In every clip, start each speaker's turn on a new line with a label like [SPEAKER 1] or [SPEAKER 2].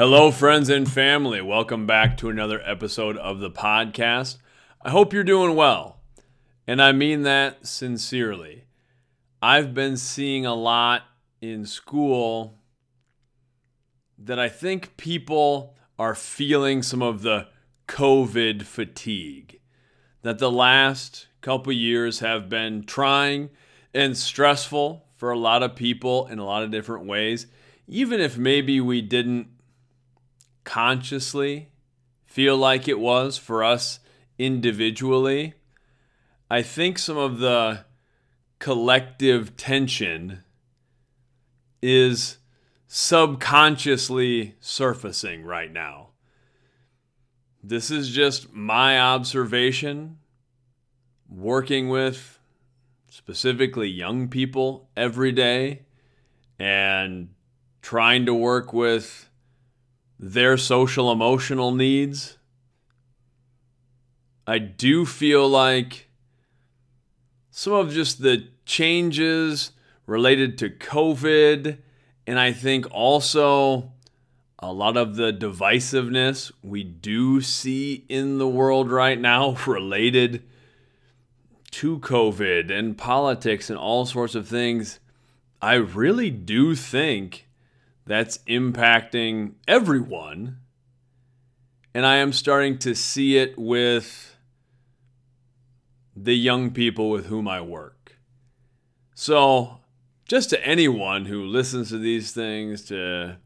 [SPEAKER 1] Hello, friends and family. Welcome back to another episode of the podcast. I hope you're doing well, and I mean that sincerely. I've been seeing a lot in school that I think people are feeling some of the COVID fatigue. That the last couple years have been trying and stressful for a lot of people in a lot of different ways, even if maybe we didn't consciously feel like it was for us individually. I think some of the collective tension is subconsciously surfacing right now. This is just my observation working with specifically young people every day and trying to work with their social emotional needs. I do feel like some of just the changes related to COVID, and I think also a lot of the divisiveness we do see in the world right now related to COVID and politics and all sorts of things, I really do think that's impacting everyone. And I am starting to see it with the young people with whom I work. So, just to anyone who listens to these things, to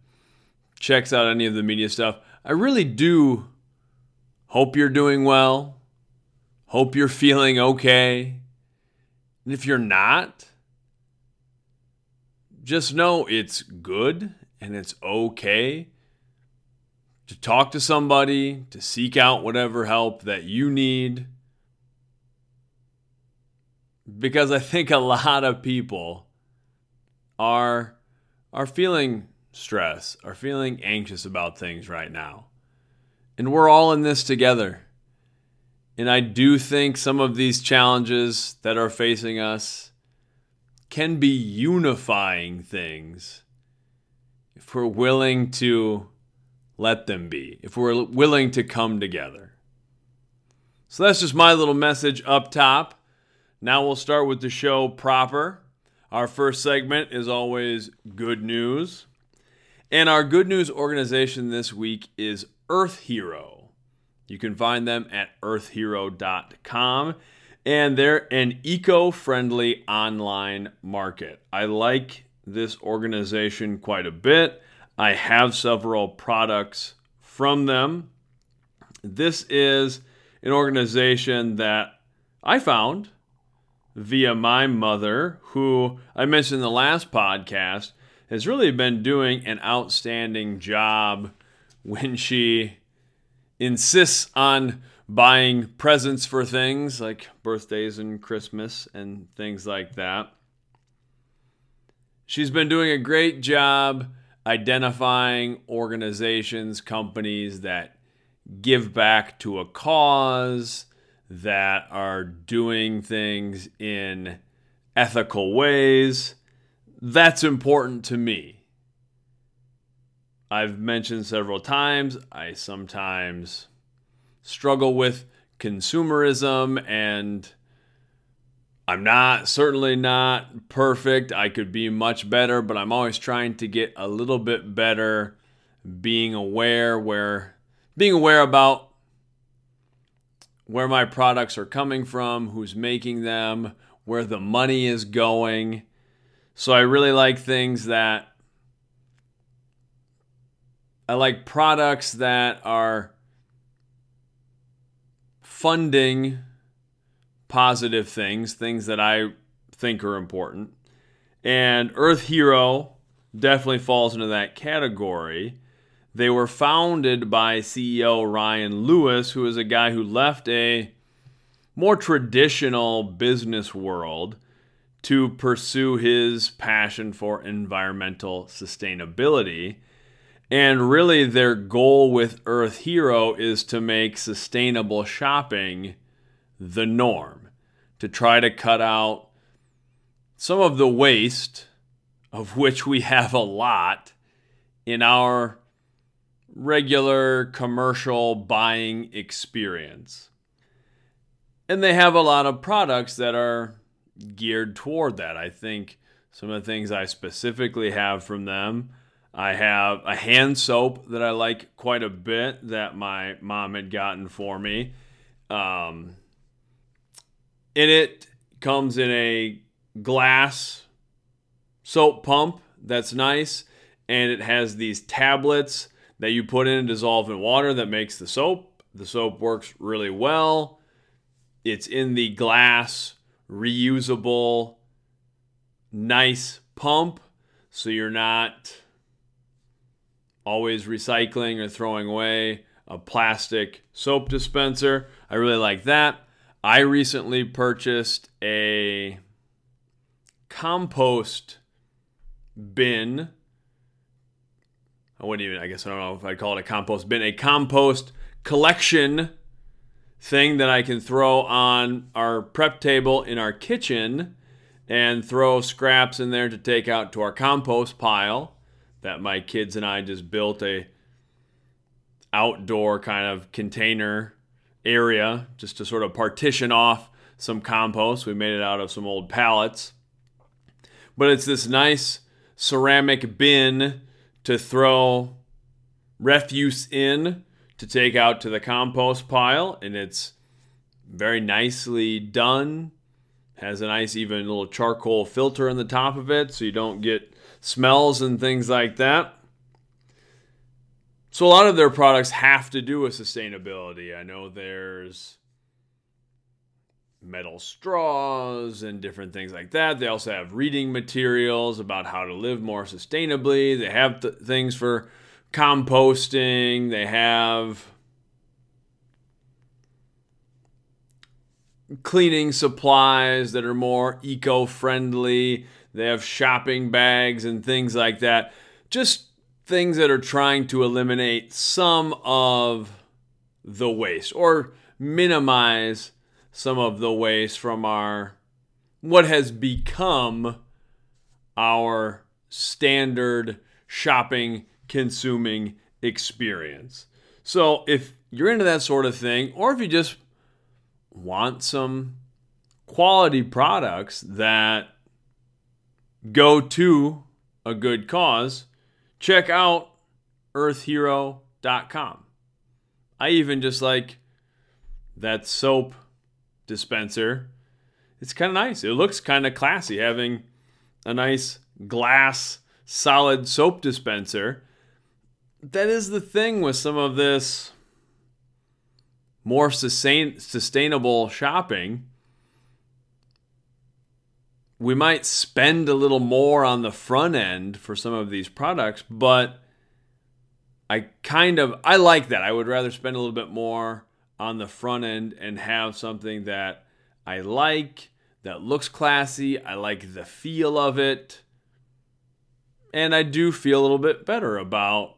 [SPEAKER 1] checks out any of the media stuff, I really do hope you're doing well. Hope you're feeling okay. And if you're not, just know it's good and it's okay to talk to somebody, to seek out whatever help that you need. Because I think a lot of people are are feeling stress, are feeling anxious about things right now. And we're all in this together. And I do think some of these challenges that are facing us can be unifying things if we're willing to let them be, if we're willing to come together. So that's just my little message up top. Now we'll start with the show proper. Our first segment is always good news. And our good news organization this week is Earth Hero. You can find them at earthhero.com and they're an eco friendly online market. I like this organization quite a bit. I have several products from them. This is an organization that I found via my mother, who I mentioned in the last podcast, has really been doing an outstanding job when she insists on buying presents for things like birthdays and Christmas and things like that. She's been doing a great job identifying organizations, companies that give back to a cause, that are doing things in ethical ways. That's important to me. I've mentioned several times, I sometimes struggle with consumerism and I'm not certainly not perfect. I could be much better, but I'm always trying to get a little bit better being aware where being aware about where my products are coming from, who's making them, where the money is going. So I really like things that I like products that are funding positive things, things that I think are important. And Earth Hero definitely falls into that category. They were founded by CEO Ryan Lewis, who is a guy who left a more traditional business world to pursue his passion for environmental sustainability. And really, their goal with Earth Hero is to make sustainable shopping the norm, to try to cut out some of the waste, of which we have a lot, in our regular commercial buying experience. And they have a lot of products that are geared toward that. I think some of the things I specifically have from them. I have a hand soap that I like quite a bit that my mom had gotten for me. Um, and it comes in a glass soap pump that's nice. And it has these tablets that you put in and dissolve in water that makes the soap. The soap works really well. It's in the glass, reusable, nice pump. So you're not always recycling or throwing away a plastic soap dispenser. I really like that. I recently purchased a compost bin. I wouldn't even, I guess I don't know if I'd call it a compost bin, a compost collection thing that I can throw on our prep table in our kitchen and throw scraps in there to take out to our compost pile that my kids and I just built a outdoor kind of container area just to sort of partition off some compost. We made it out of some old pallets. But it's this nice ceramic bin to throw refuse in to take out to the compost pile and it's very nicely done has a nice even little charcoal filter in the top of it so you don't get smells and things like that so a lot of their products have to do with sustainability i know there's metal straws and different things like that. They also have reading materials about how to live more sustainably. They have th- things for composting. They have cleaning supplies that are more eco friendly. They have shopping bags and things like that. Just things that are trying to eliminate some of the waste or minimize some of the waste from our what has become our standard shopping consuming experience. So if you're into that sort of thing or if you just want some quality products that go to a good cause, check out earthhero.com. I even just like that soap dispenser. It's kind of nice. It looks kind of classy having a nice glass solid soap dispenser. That is the thing with some of this more sustain, sustainable shopping. We might spend a little more on the front end for some of these products, but I kind of I like that. I would rather spend a little bit more on the front end and have something that I like, that looks classy. I like the feel of it. And I do feel a little bit better about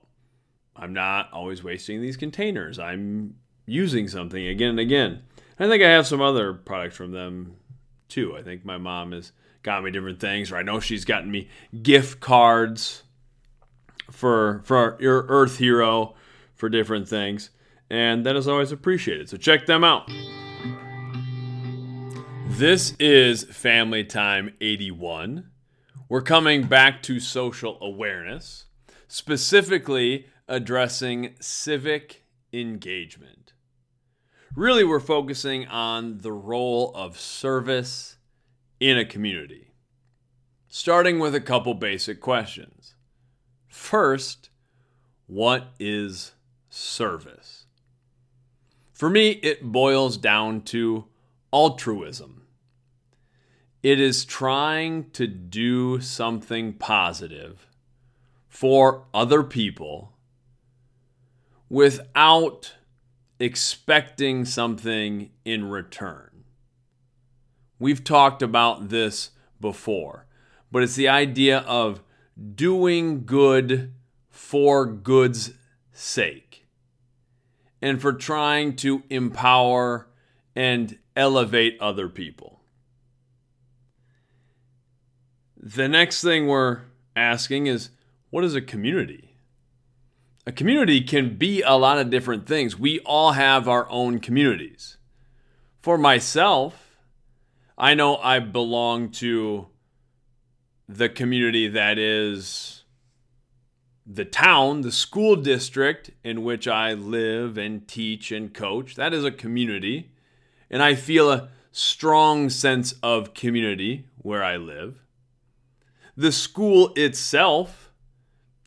[SPEAKER 1] I'm not always wasting these containers. I'm using something again and again. I think I have some other products from them too. I think my mom has got me different things, or I know she's gotten me gift cards for for your Earth Hero for different things and that is always appreciated. So check them out. This is Family Time 81. We're coming back to social awareness, specifically addressing civic engagement. Really, we're focusing on the role of service in a community, starting with a couple basic questions. First, what is service? For me, it boils down to altruism. It is trying to do something positive for other people without expecting something in return. We've talked about this before, but it's the idea of doing good for good's sake and for trying to empower and elevate other people. The next thing we're asking is what is a community? a community can be a lot of different things. We all have our own communities. For myself, I know I belong to the community that is the town, the school district in which I live and teach and coach. That is a community. And I feel a strong sense of community where I live. The school itself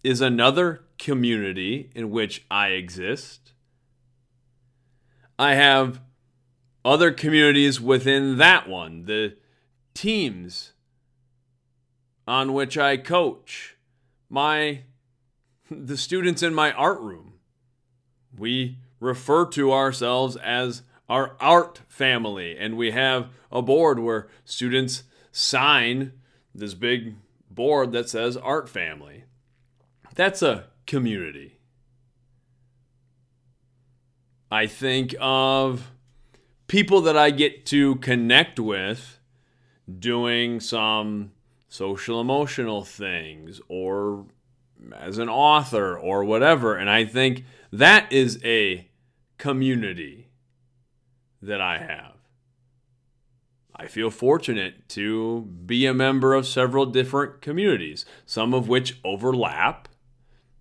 [SPEAKER 1] is another community in which I exist. I have other communities within that one, the teams on which I coach, my the students in my art room. We refer to ourselves as our art family and we have a board where students sign this big board that says art family. That's a community. I think of people that I get to connect with doing some social emotional things or as an author or whatever. And I think that is a community that I have. I feel fortunate to be a member of several different communities, some of which overlap,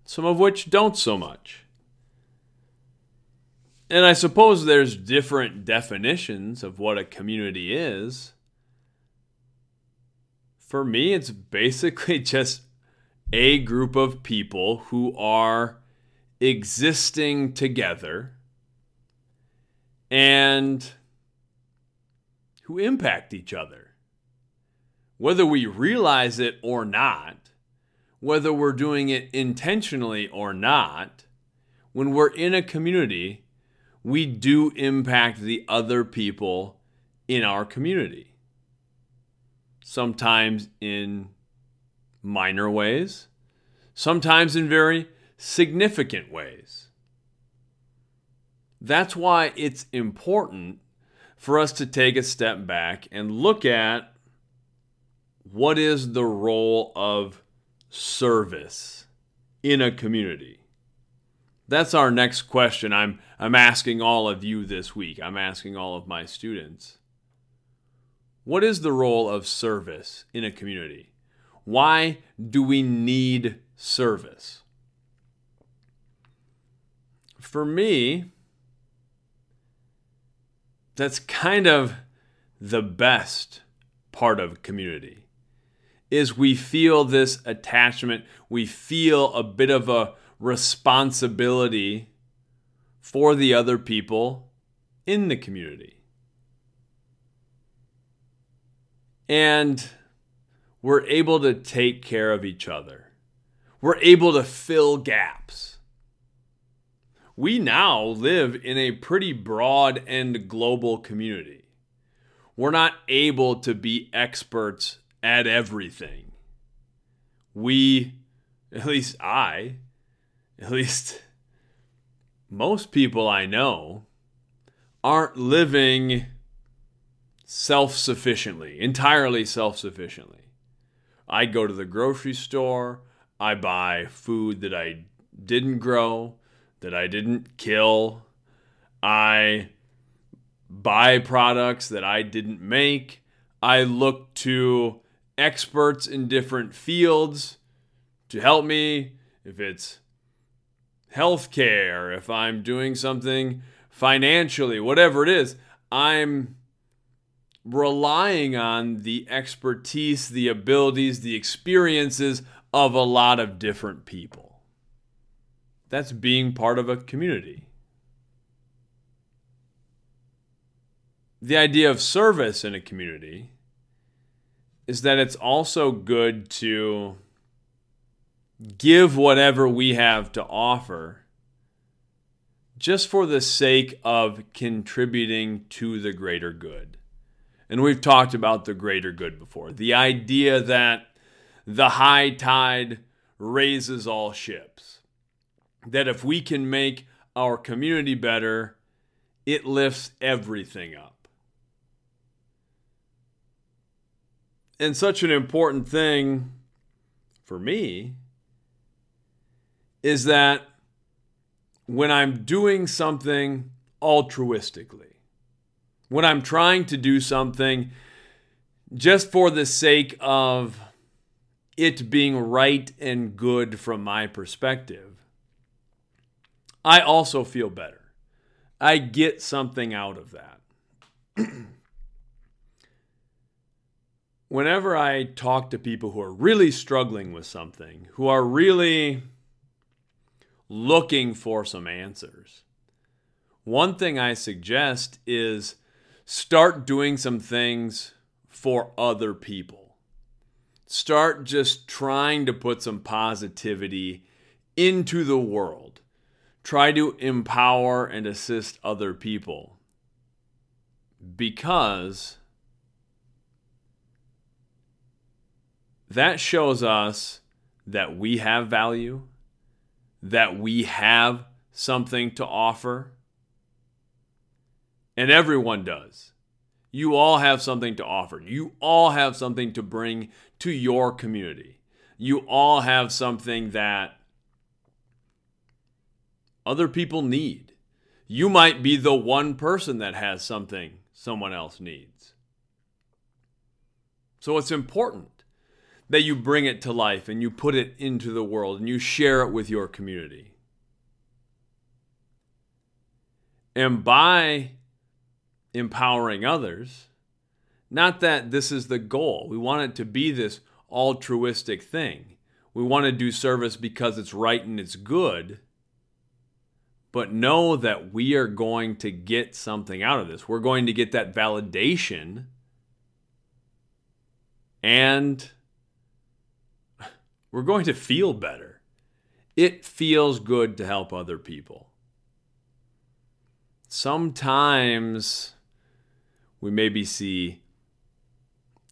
[SPEAKER 1] some of which don't so much. And I suppose there's different definitions of what a community is. For me, it's basically just a group of people who are existing together and who impact each other. Whether we realize it or not, whether we're doing it intentionally or not, when we're in a community, we do impact the other people in our community. Sometimes in minor ways, sometimes in very significant ways. That's why it's important for us to take a step back and look at what is the role of service in a community. That's our next question I'm I'm asking all of you this week. I'm asking all of my students. What is the role of service in a community? Why do we need service? For me, that's kind of the best part of community is we feel this attachment we feel a bit of a responsibility for the other people in the community and we're able to take care of each other. We're able to fill gaps. We now live in a pretty broad and global community. We're not able to be experts at everything. We, at least I, at least most people I know, aren't living self sufficiently, entirely self sufficiently. I go to the grocery store, I buy food that I didn't grow, that I didn't kill. I buy products that I didn't make. I look to experts in different fields to help me if it's healthcare, if I'm doing something financially, whatever it is. I'm relying on the expertise, the abilities, the experiences of a lot of different people. That's being part of a community. The idea of service in a community is that it's also good to give whatever we have to offer just for the sake of contributing to the greater good. And we've talked about the greater good before. The idea that the high tide raises all ships. That if we can make our community better, it lifts everything up. And such an important thing for me is that when I'm doing something altruistically, when I'm trying to do something just for the sake of it being right and good from my perspective, I also feel better. I get something out of that. Whenever I talk to people who are really struggling with something, who are really looking for some answers, one thing I suggest is start doing some things for other people. Start just trying to put some positivity into the world. Try to empower and assist other people. Because that shows us that we have value, that we have something to offer. And everyone does. You all have something to offer. You all have something to bring to your community. You all have something that other people need. You might be the one person that has something someone else needs. So it's important that you bring it to life and you put it into the world and you share it with your community. And by empowering others, not that this is the goal, we want it to be this altruistic thing. We want to do service because it's right and it's good. But know that we are going to get something out of this. We're going to get that validation and we're going to feel better. It feels good to help other people. Sometimes we maybe see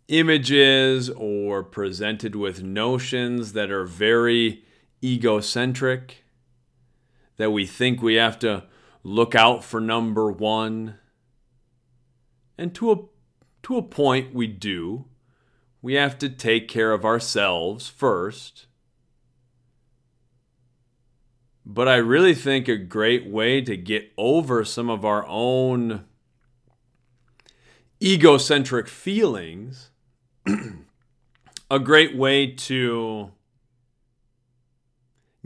[SPEAKER 1] images or presented with notions that are very egocentric, that we think we have to look out for number one. And to a, to a point, we do we have to take care of ourselves first. But I really think a great way to get over some of our own egocentric feelings, a great way to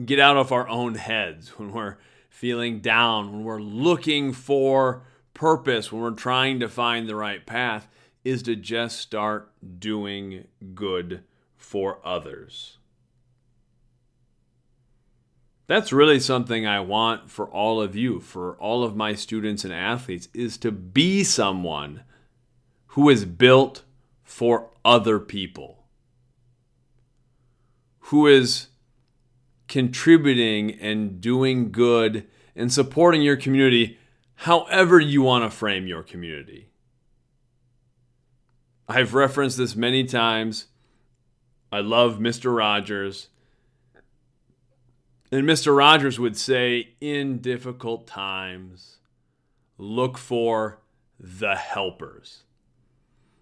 [SPEAKER 1] get out of our own heads when we're feeling down, when we're looking for purpose, when we're trying to find the right path, is to just start doing good for others. That's really something I want for all of you, for all of my students and athletes, is to be someone who is built for other people, who is contributing and doing good and supporting your community however you want to frame your community. I've referenced this many times. I love Mr. Rogers. And Mr. Rogers would say, in difficult times, look for the helpers.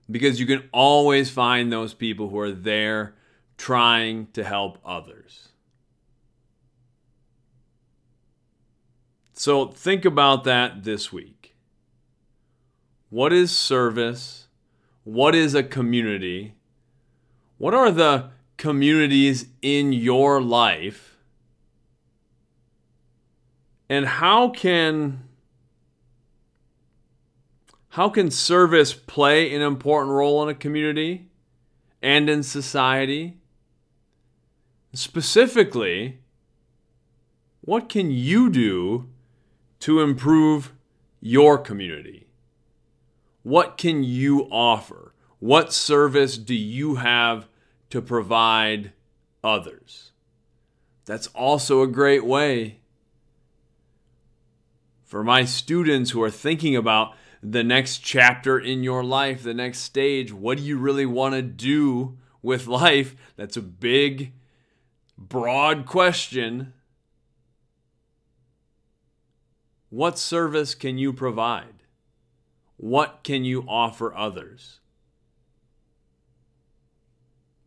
[SPEAKER 1] Because you can always find those people who are there trying to help others. So think about that this week. What is service? What is a community? What are the communities in your life? And how can how can service play an important role in a community and in society? Specifically, what can you do to improve your community? What can you offer? What service do you have to provide others? That's also a great way for my students who are thinking about the next chapter in your life, the next stage. What do you really want to do with life? That's a big, broad question. What service can you provide? What can you offer others?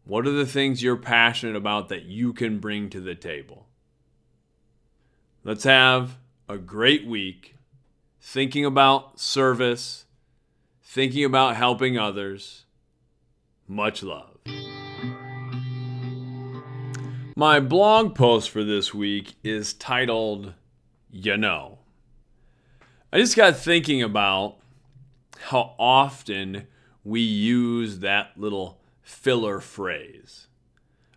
[SPEAKER 1] What are the things you're passionate about that you can bring to the table? Let's have a great week thinking about service, thinking about helping others. Much love. My blog post for this week is titled, You Know. I just got thinking about how often we use that little filler phrase.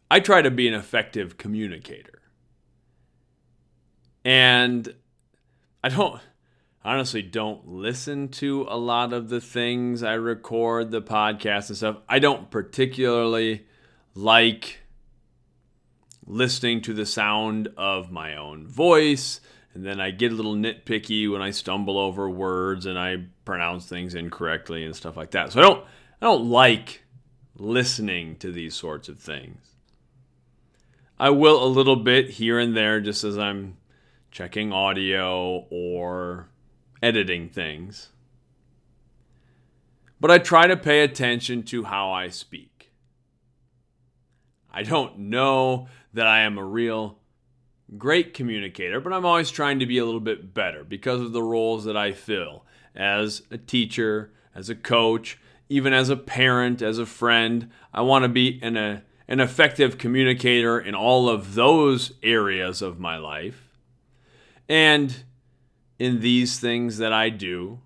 [SPEAKER 1] I try to be an effective communicator. And I don't honestly don't listen to a lot of the things I record, the podcast and stuff. I don't particularly like listening to the sound of my own voice. And then I get a little nitpicky when I stumble over words and I pronounce things incorrectly and stuff like that. So I don't I don't like listening to these sorts of things. I will a little bit here and there just as I'm checking audio or editing things. But I try to pay attention to how I speak. I don't know that I am a real great communicator, but I'm always trying to be a little bit better because of the roles that I fill as a teacher, as a coach, even as a parent, as a friend. I want to be an, a, an effective communicator in all of those areas of my life. And in these things that I do,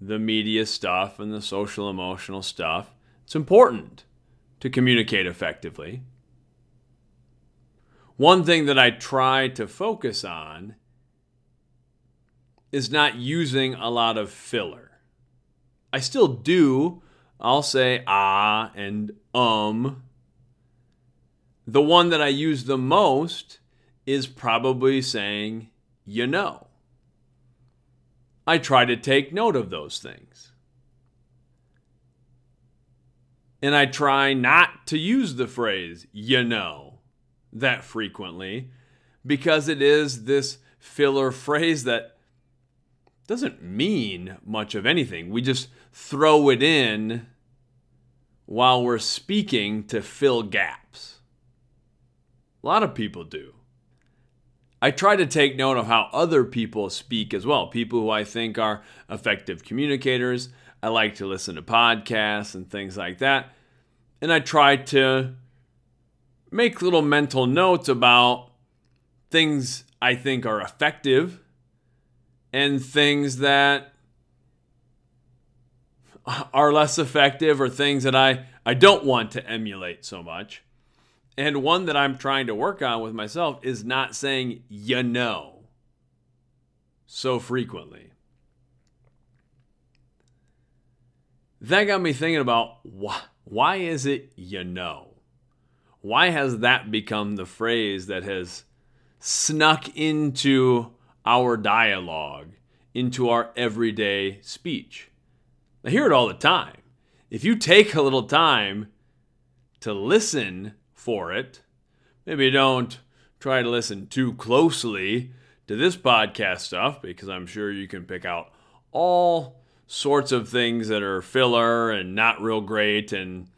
[SPEAKER 1] the media stuff and the social emotional stuff, it's important to communicate effectively. One thing that I try to focus on is not using a lot of filler. I still do. I'll say ah and um. The one that I use the most is probably saying you know. I try to take note of those things. And I try not to use the phrase you know that frequently because it is this filler phrase that doesn't mean much of anything. We just throw it in while we're speaking to fill gaps. A lot of people do. I try to take note of how other people speak as well, people who I think are effective communicators. I like to listen to podcasts and things like that. And I try to make little mental notes about things I think are effective and things that are less effective or things that I, I don't want to emulate so much. And one that I'm trying to work on with myself is not saying you know so frequently. That got me thinking about why, why is it you know? Why has that become the phrase that has snuck into our dialogue, into our everyday speech? I hear it all the time. If you take a little time to listen for it, maybe don't try to listen too closely to this podcast stuff because I'm sure you can pick out all sorts of things that are filler and not real great and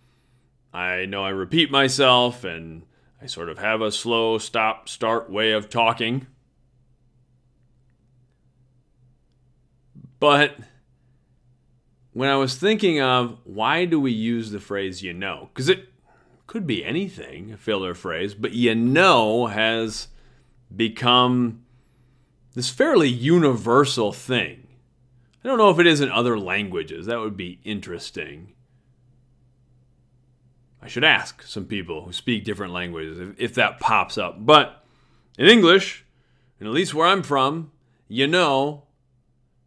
[SPEAKER 1] I know I repeat myself and I sort of have a slow stop start way of talking. But when I was thinking of why do we use the phrase you know? Because it could be anything, a filler phrase, but you know has become this fairly universal thing. I don't know if it is in other languages. That would be interesting. I should ask some people who speak different languages if, if that pops up. But in English, and at least where I'm from, you know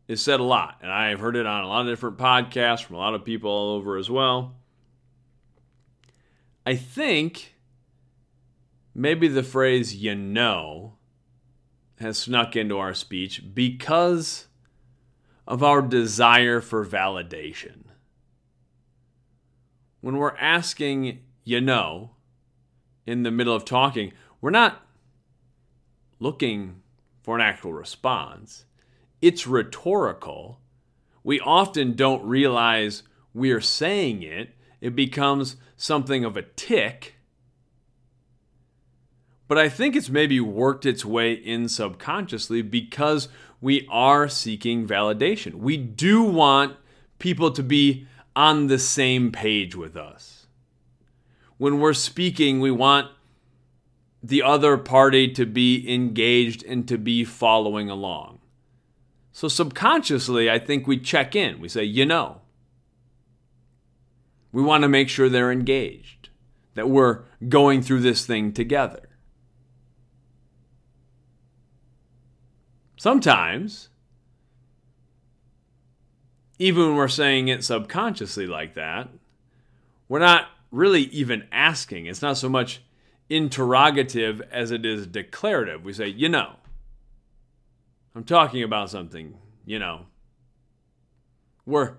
[SPEAKER 1] is said a lot. And I've heard it on a lot of different podcasts from a lot of people all over as well. I think maybe the phrase you know has snuck into our speech because of our desire for validation when we're asking, you know, in the middle of talking, we're not looking for an actual response. It's rhetorical. We often don't realize we're saying it, it becomes something of a tick. but I think it's maybe worked its way in subconsciously because we are seeking validation. We do want people to be on the same page with us. When we're speaking, we want the other party to be engaged and to be following along. So, subconsciously, I think we check in. We say, you know, we want to make sure they're engaged, that we're going through this thing together. Sometimes, even when we're saying it subconsciously like that, we're not really even asking. It's not so much interrogative as it is declarative. We say, you know, I'm talking about something, you know. We're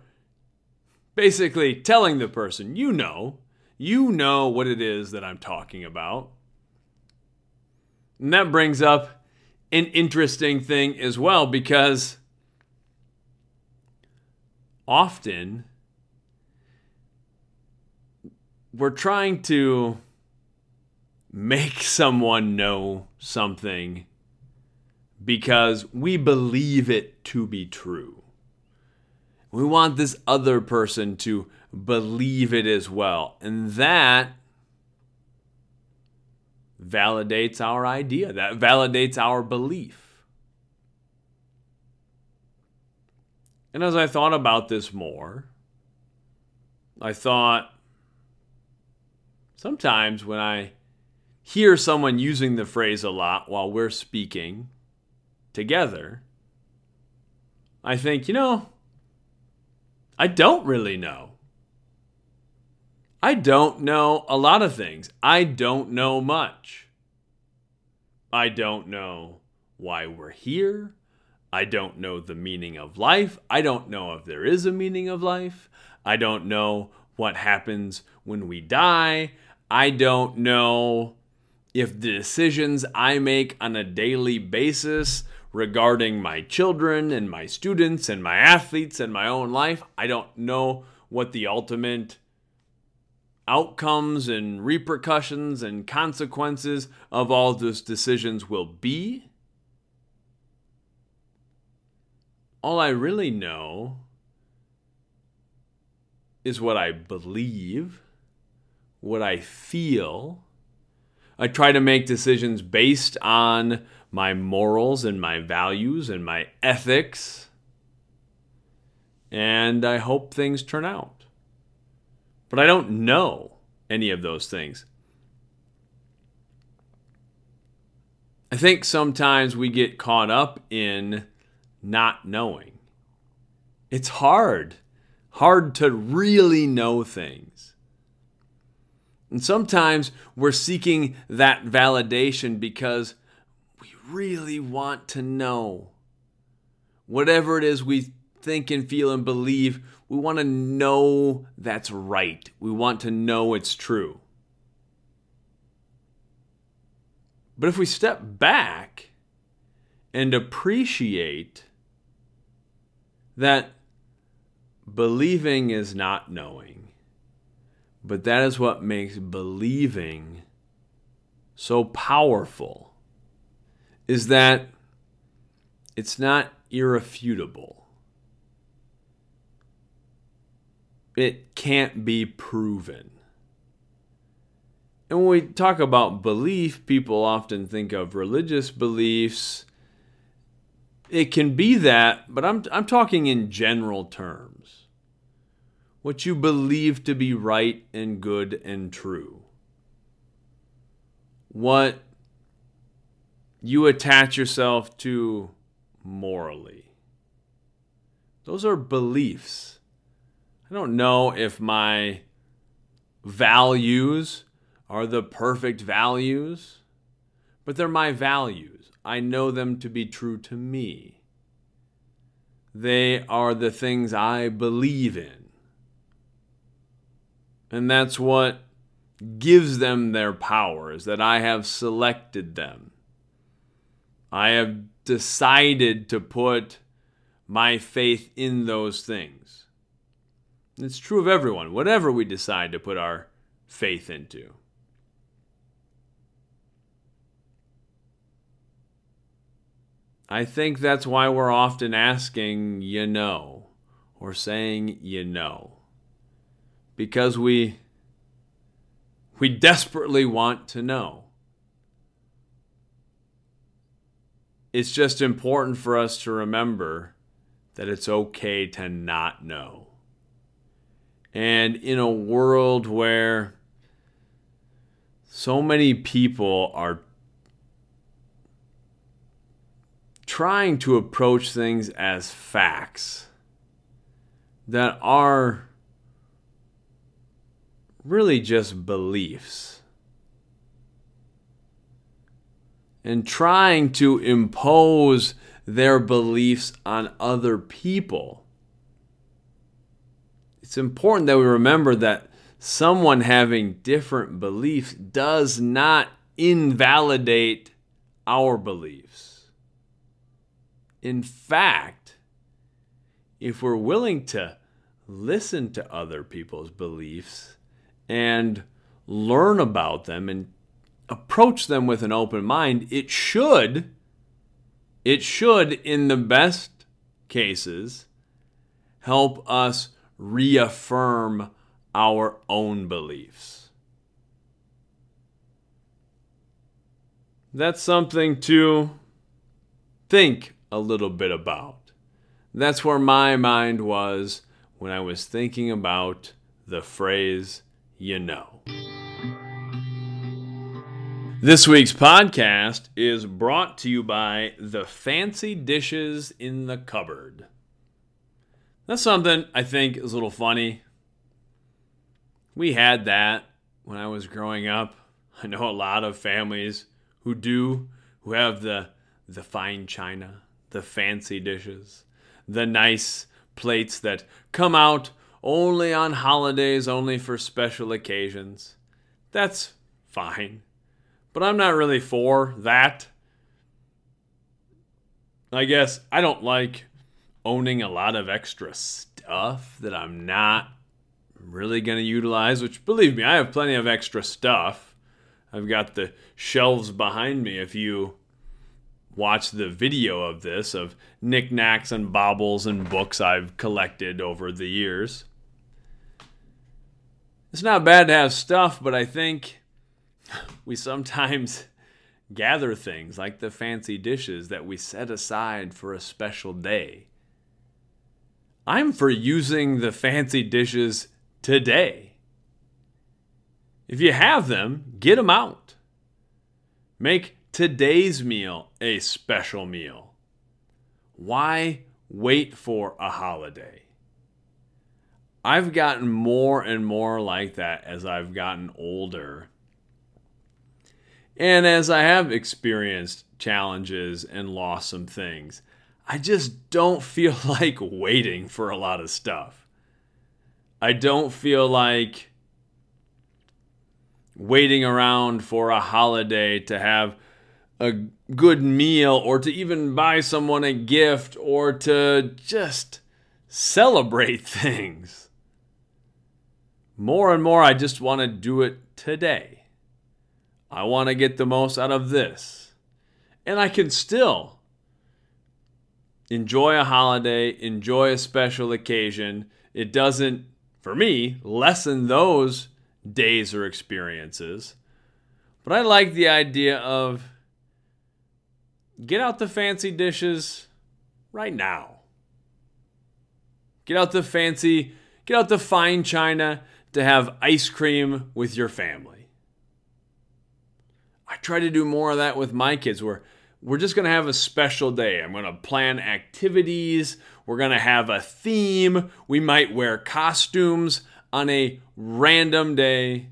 [SPEAKER 1] basically telling the person, you know, you know what it is that I'm talking about. And that brings up an interesting thing as well because often we're trying to make someone know something because we believe it to be true. We want this other person to believe it as well. And that validates our idea, that validates our belief. And as I thought about this more, I thought sometimes when I hear someone using the phrase a lot while we're speaking together, I think, you know, I don't really know. I don't know a lot of things. I don't know much. I don't know why we're here. I don't know the meaning of life. I don't know if there is a meaning of life. I don't know what happens when we die. I don't know if the decisions I make on a daily basis regarding my children and my students and my athletes and my own life, I don't know what the ultimate outcomes and repercussions and consequences of all those decisions will be. All I really know is what I believe, what I feel. I try to make decisions based on my morals and my values and my ethics. And I hope things turn out. But I don't know any of those things. I think sometimes we get caught up in not knowing. It's hard, hard to really know things. And sometimes we're seeking that validation because really want to know. Whatever it is we think and feel and believe, we want to know that's right. We want to know it's true. But if we step back and appreciate that believing is not knowing, but that is what makes believing so powerful, is that it's not irrefutable. it can't be proven. And when we talk about belief, people often think of religious beliefs. It can be that, but I'm, I'm talking in general terms. What you believe to be right and good and true. What you attach yourself to morally. Those are beliefs. I don't know if my values are the perfect values, but they're my values. I know them to be true to me. They are the things I believe in. And that's what gives them their power, is that I have selected them. I have decided to put my faith in those things. It's true of everyone, whatever we decide to put our faith into. I think that's why we're often asking, you know, or saying, you know, because we, we desperately want to know. It's just important for us to remember that it's okay to not know. And in a world where so many people are trying to approach things as facts that are really just beliefs. And trying to impose their beliefs on other people. It's important that we remember that someone having different beliefs does not invalidate our beliefs. In fact, if we're willing to listen to other people's beliefs and learn about them and approach them with an open mind, it should it should in the best cases help us reaffirm our own beliefs. That's something to think a little bit about. That's where my mind was when I was thinking about the phrase, you know. This week's podcast is brought to you by the fancy dishes in the cupboard. That's something I think is a little funny. We had that when I was growing up. I know a lot of families who do, who have the the fine china, the fancy dishes, the nice plates that come out only on holidays, only for special occasions. That's fine. But I'm not really for that. I guess I don't like owning a lot of extra stuff that I'm not really going to utilize, which believe me, I have plenty of extra stuff. I've got the shelves behind me if you watch the video of this of knickknacks and baubles and books I've collected over the years. It's not bad to have stuff, but I think we sometimes gather things like the fancy dishes that we set aside for a special day. I'm for using the fancy dishes today. If you have them, get them out. Make today's meal a special meal. Why wait for a holiday? I've gotten more and more like that as I've gotten older. And as I have experienced challenges and lost some things, I just don't feel like waiting for a lot of stuff. I don't feel like waiting around for a holiday to have a good meal or to even buy someone a gift or to just celebrate things. More and more, I just want to do it today. I want to get the most out of this. And I can still enjoy a holiday, enjoy a special occasion. It doesn't, for me, lessen those days or experiences. But I like the idea of get out the fancy dishes right now. Get out the fancy, get out the fine china to have ice cream with your family. I try to do more of that with my kids where we're just going to have a special day. I'm going to plan activities. We're going to have a theme. We might wear costumes on a random day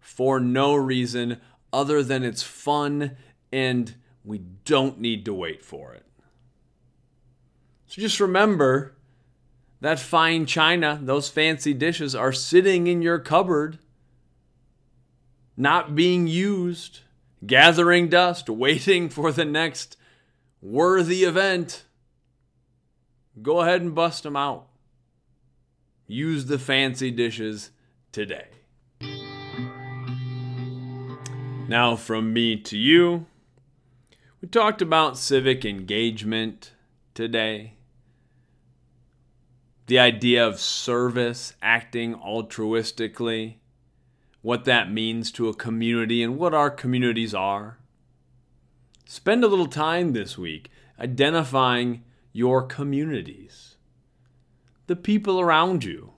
[SPEAKER 1] for no reason other than it's fun and we don't need to wait for it. So just remember that fine china, those fancy dishes are sitting in your cupboard, not being used, gathering dust, waiting for the next worthy event. Go ahead and bust them out. Use the fancy dishes today. Now, from me to you, We talked about civic engagement today. The idea of service, acting altruistically, what that means to a community and what our communities are. Spend a little time this week identifying your communities, the people around you,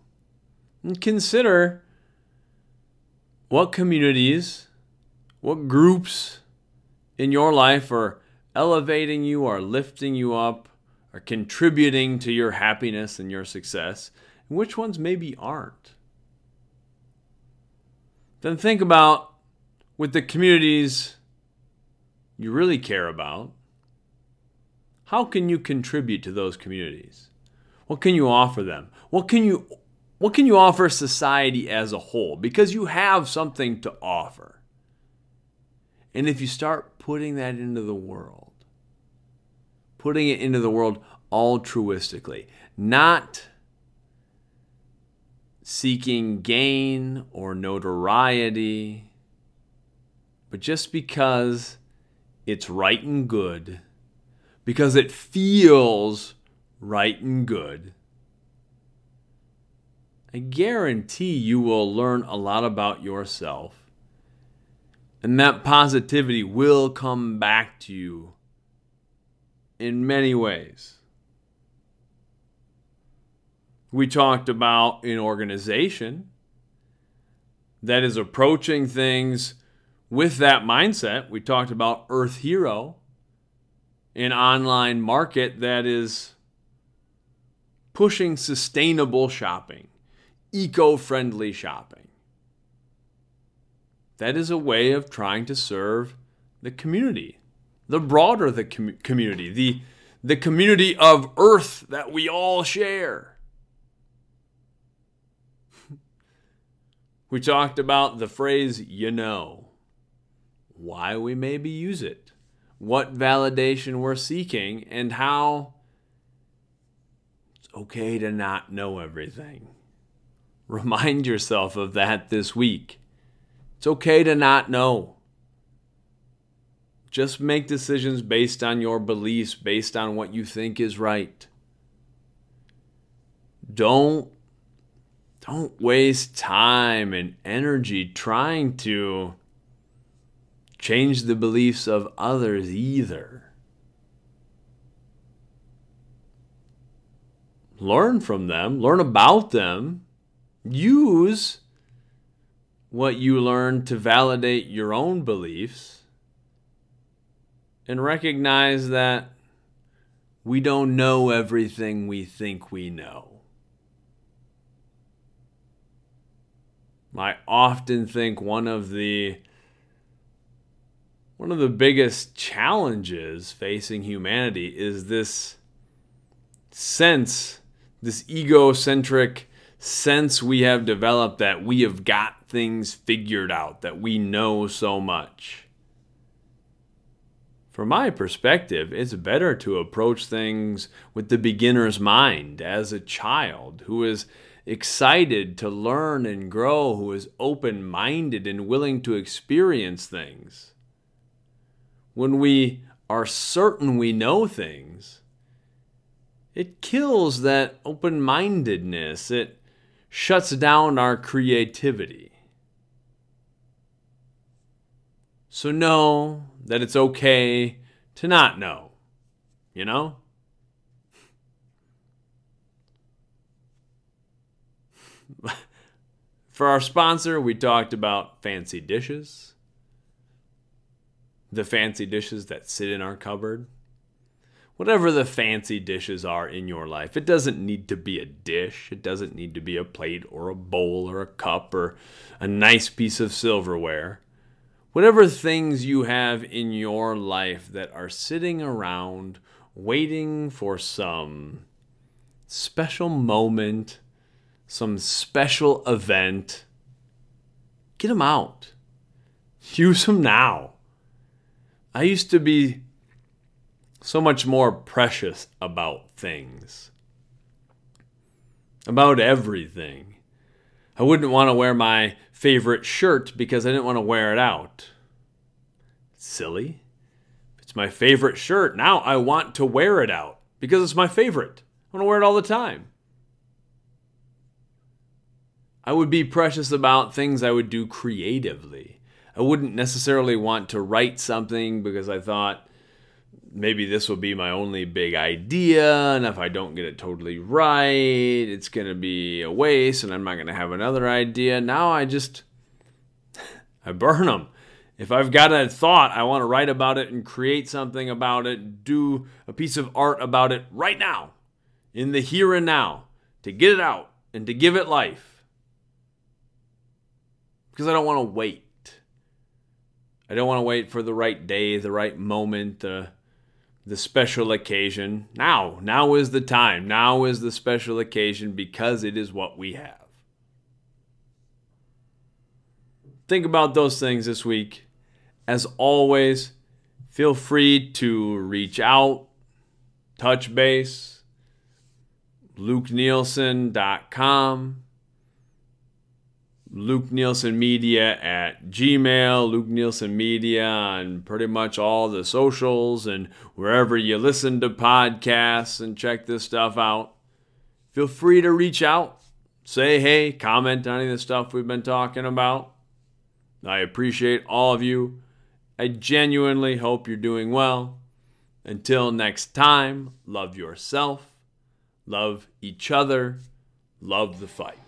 [SPEAKER 1] and consider what communities, what groups in your life are elevating you, are lifting you up, are contributing to your happiness and your success, and which ones maybe aren't. Then think about with the communities you really care about, how can you contribute to those communities? What can you offer them? What can you what can you offer society as a whole? Because you have something to offer. And if you start putting that into the world, putting it into the world altruistically, not seeking gain or notoriety, but just because it's right and good, because it feels right and good, I guarantee you will learn a lot about yourself. And that positivity will come back to you in many ways. We talked about an organization that is approaching things with that mindset. We talked about Earth Hero, an online market that is pushing sustainable shopping, eco friendly shopping. That is a way of trying to serve the community, the broader the com- community, the, the community of Earth that we all share. We talked about the phrase, you know, why we maybe use it, what validation we're seeking, and how it's okay to not know everything. Remind yourself of that this week. It's okay to not know. Just make decisions based on your beliefs, based on what you think is right. Don't don't waste time and energy trying to change the beliefs of others either. Learn from them, learn about them, use what you learn to validate your own beliefs, and recognize that we don't know everything we think we know. I often think one of the one of the biggest challenges facing humanity is this sense, this egocentric sense we have developed that we have got things figured out, that we know so much. From my perspective, it's better to approach things with the beginner's mind as a child who is excited to learn and grow, who is open minded and willing to experience things. When we are certain we know things, it kills that open mindedness. It shuts down our creativity. So, know that it's okay to not know, you know? For our sponsor, we talked about fancy dishes, the fancy dishes that sit in our cupboard. Whatever the fancy dishes are in your life, it doesn't need to be a dish. It doesn't need to be a plate or a bowl or a cup or a nice piece of silverware. Whatever things you have in your life that are sitting around waiting for some special moment some special event, get them out. Use them now. I used to be so much more precious about things, about everything. I wouldn't want to wear my favorite shirt because I didn't want to wear it out. Silly. It's my favorite shirt. Now I want to wear it out because it's my favorite. I want to wear it all the time. I would be precious about things I would do creatively. I wouldn't necessarily want to write something because I thought maybe this will be my only big idea. And if I don't get it totally right, it's going to be a waste and I'm not going to have another idea. Now I just, I burn them. If I've got a thought, I want to write about it and create something about it, do a piece of art about it right now, in the here and now, to get it out and to give it life. Because I don't want to wait. I don't want to wait for the right day, the right moment, the the special occasion. Now, now is the time. Now is the special occasion because it is what we have. Think about those things this week. As always, feel free to reach out, touch base, lukenielsen.com Luke Nielsen Media at Gmail, Luke Nielsen Media on pretty much all the socials and wherever you listen to podcasts and check this stuff out. Feel free to reach out, say hey, comment on any of the stuff we've been talking about. I appreciate all of you. I genuinely hope you're doing well. Until next time, love yourself, love each other, love the fight.